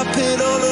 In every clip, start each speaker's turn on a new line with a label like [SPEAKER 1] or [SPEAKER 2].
[SPEAKER 1] up it all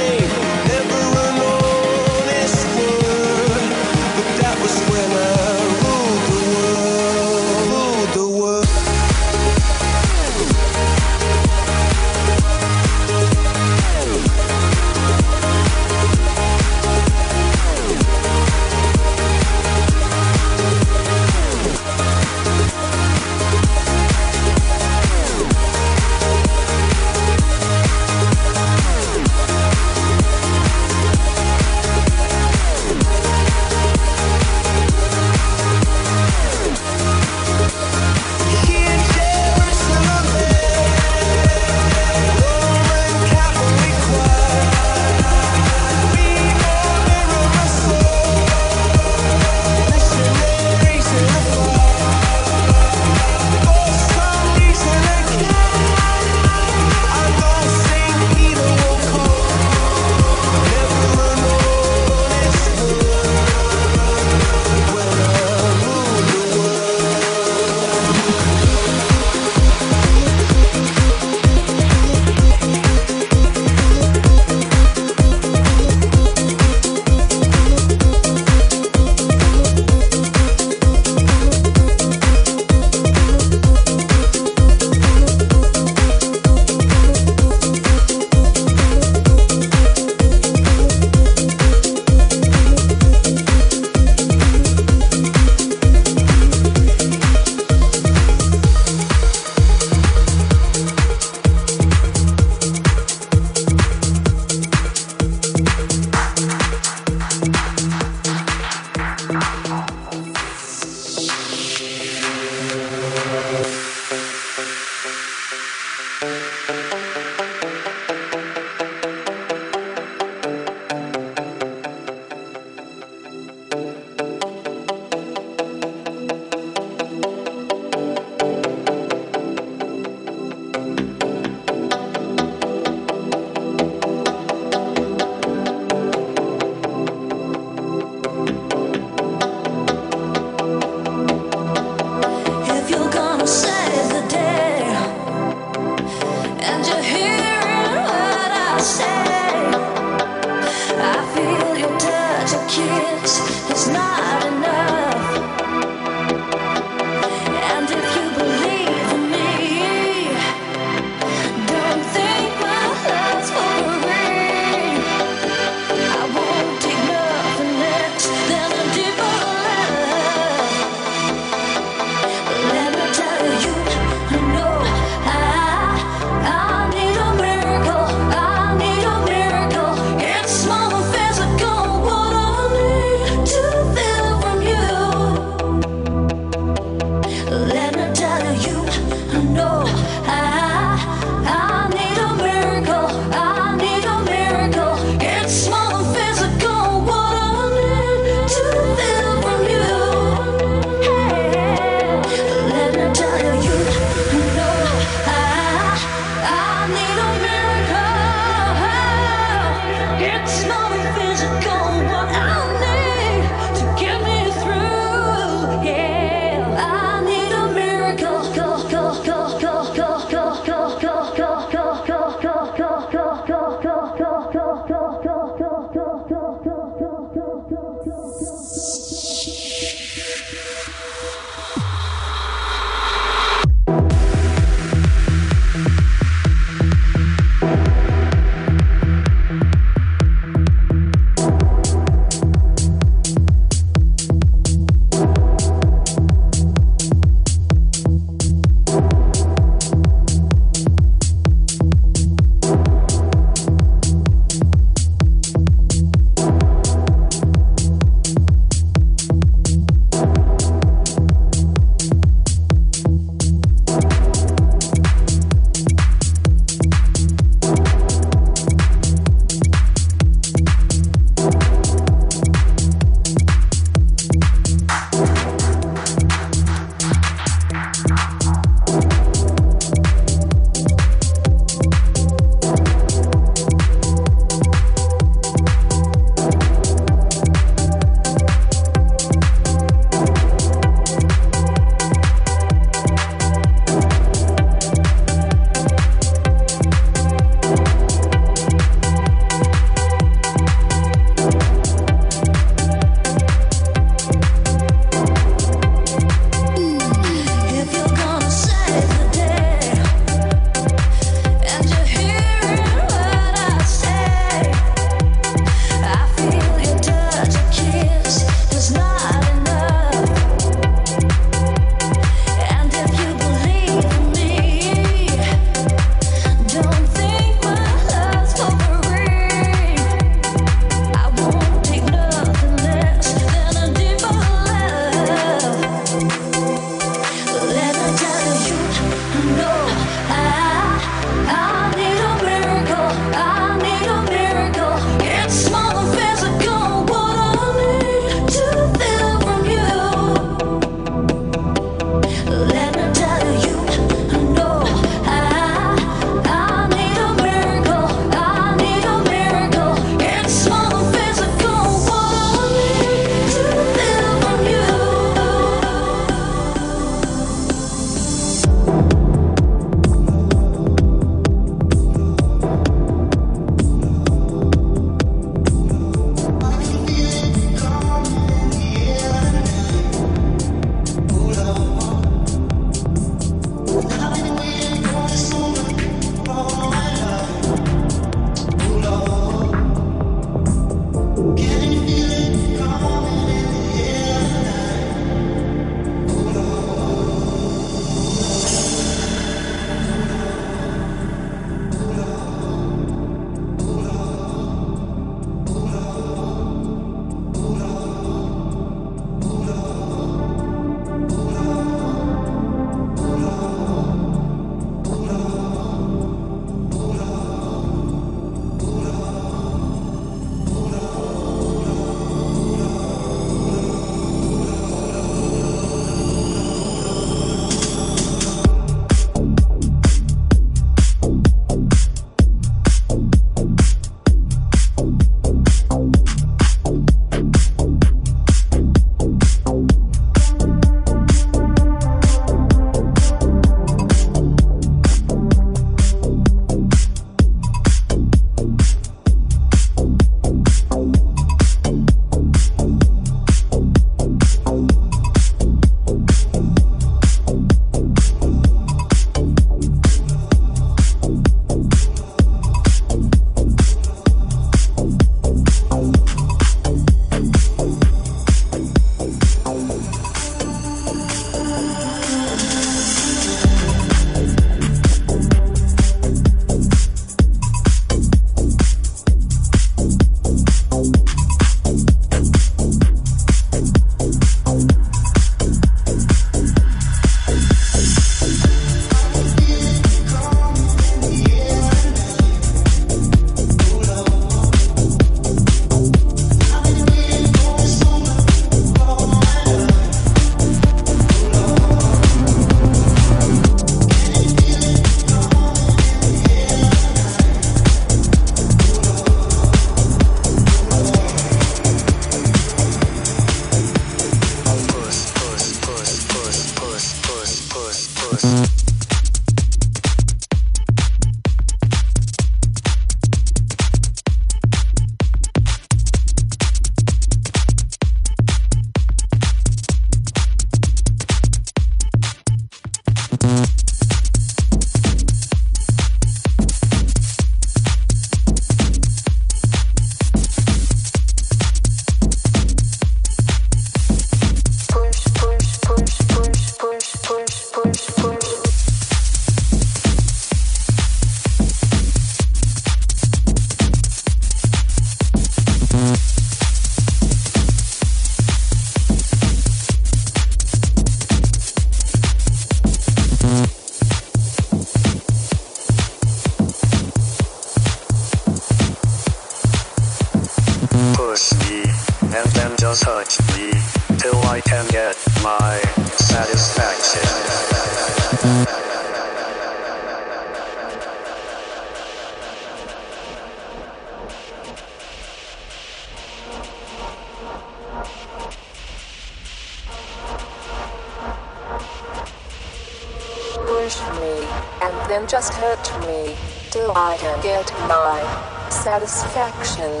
[SPEAKER 1] them just
[SPEAKER 2] hurt me, till I can get my satisfaction.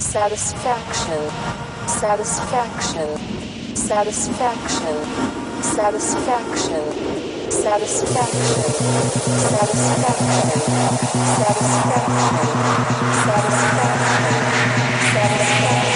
[SPEAKER 2] Satisfaction. Satisfaction. Satisfaction. Satisfaction. Satisfaction. Satisfaction. Satisfaction. Satisfaction.
[SPEAKER 1] Satisfaction.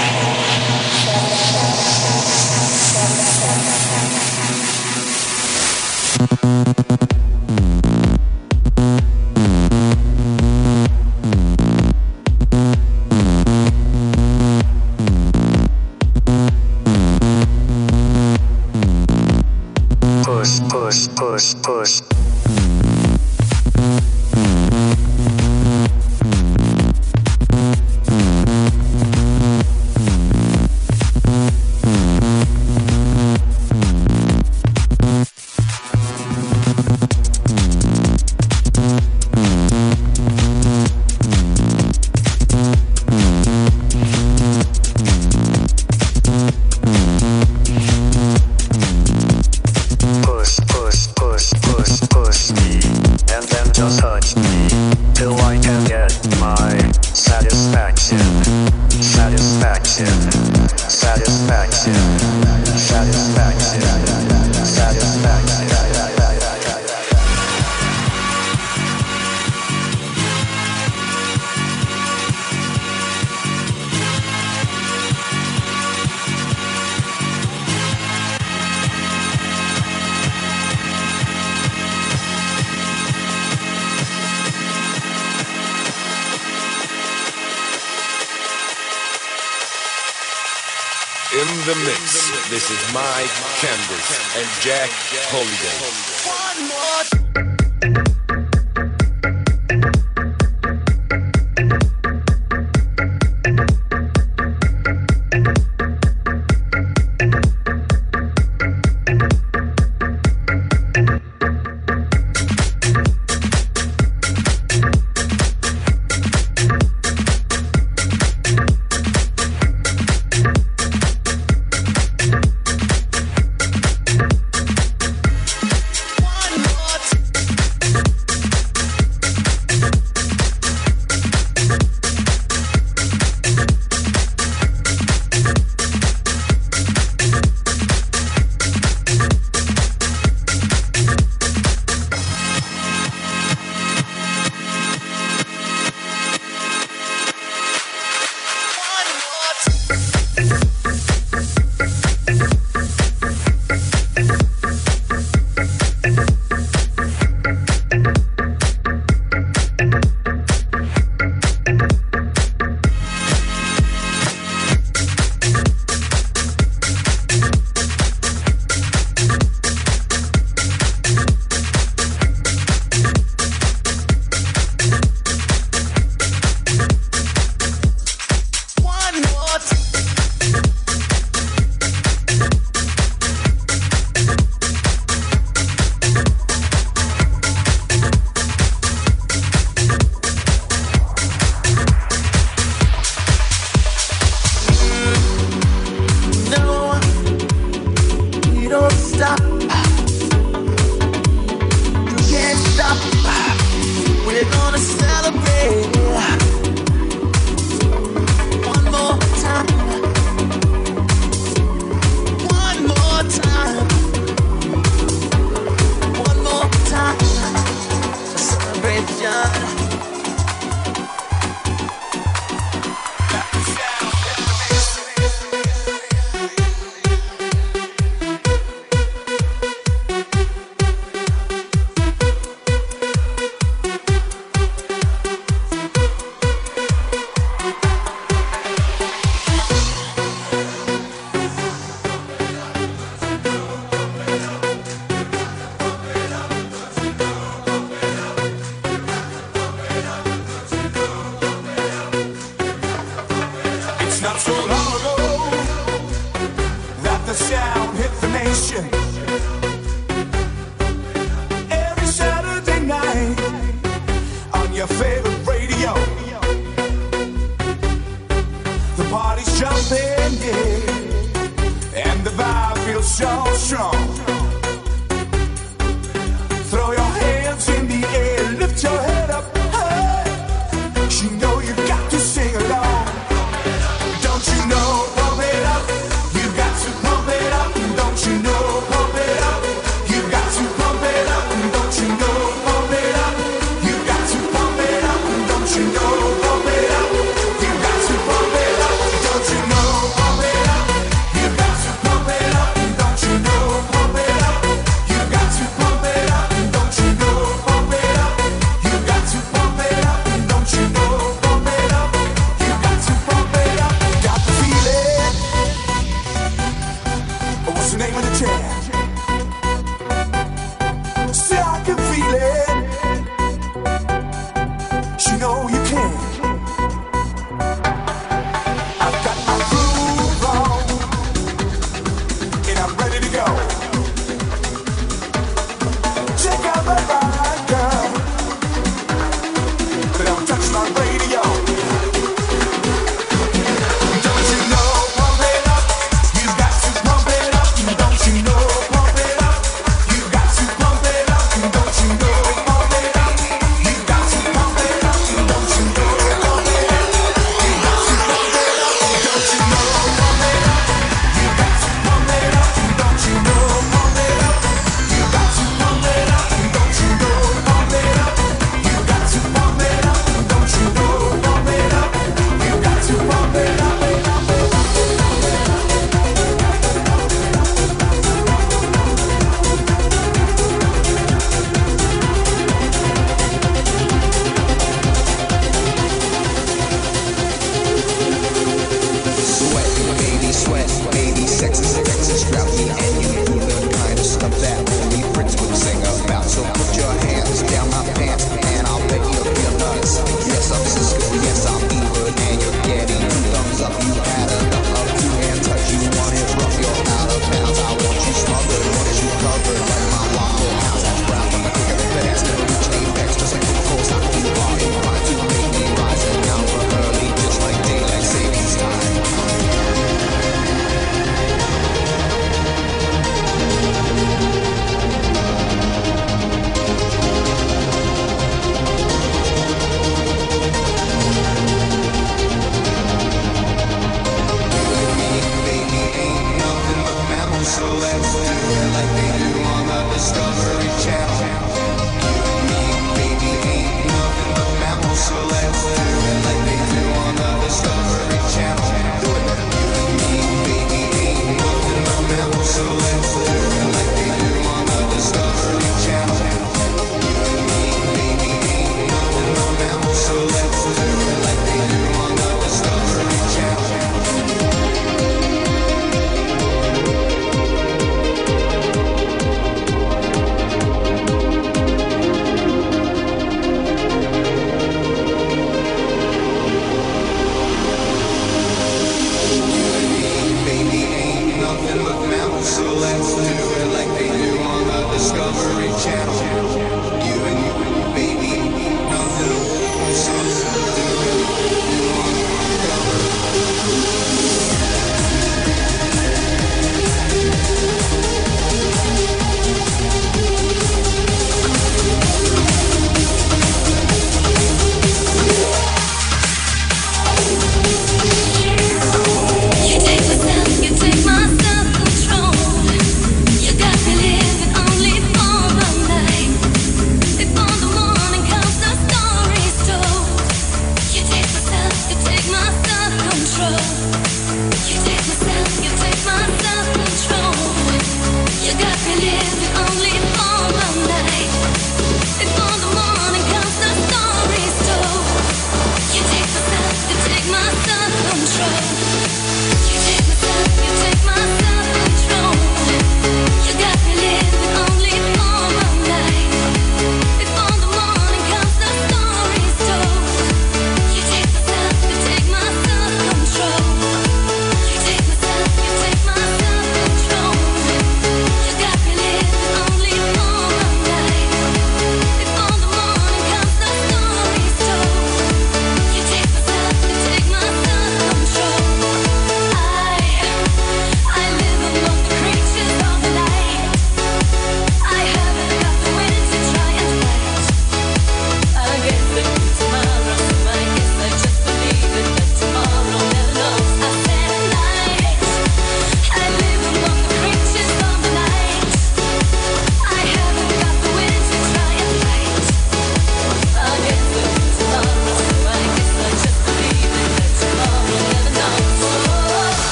[SPEAKER 3] Holy days.
[SPEAKER 4] One more. intuition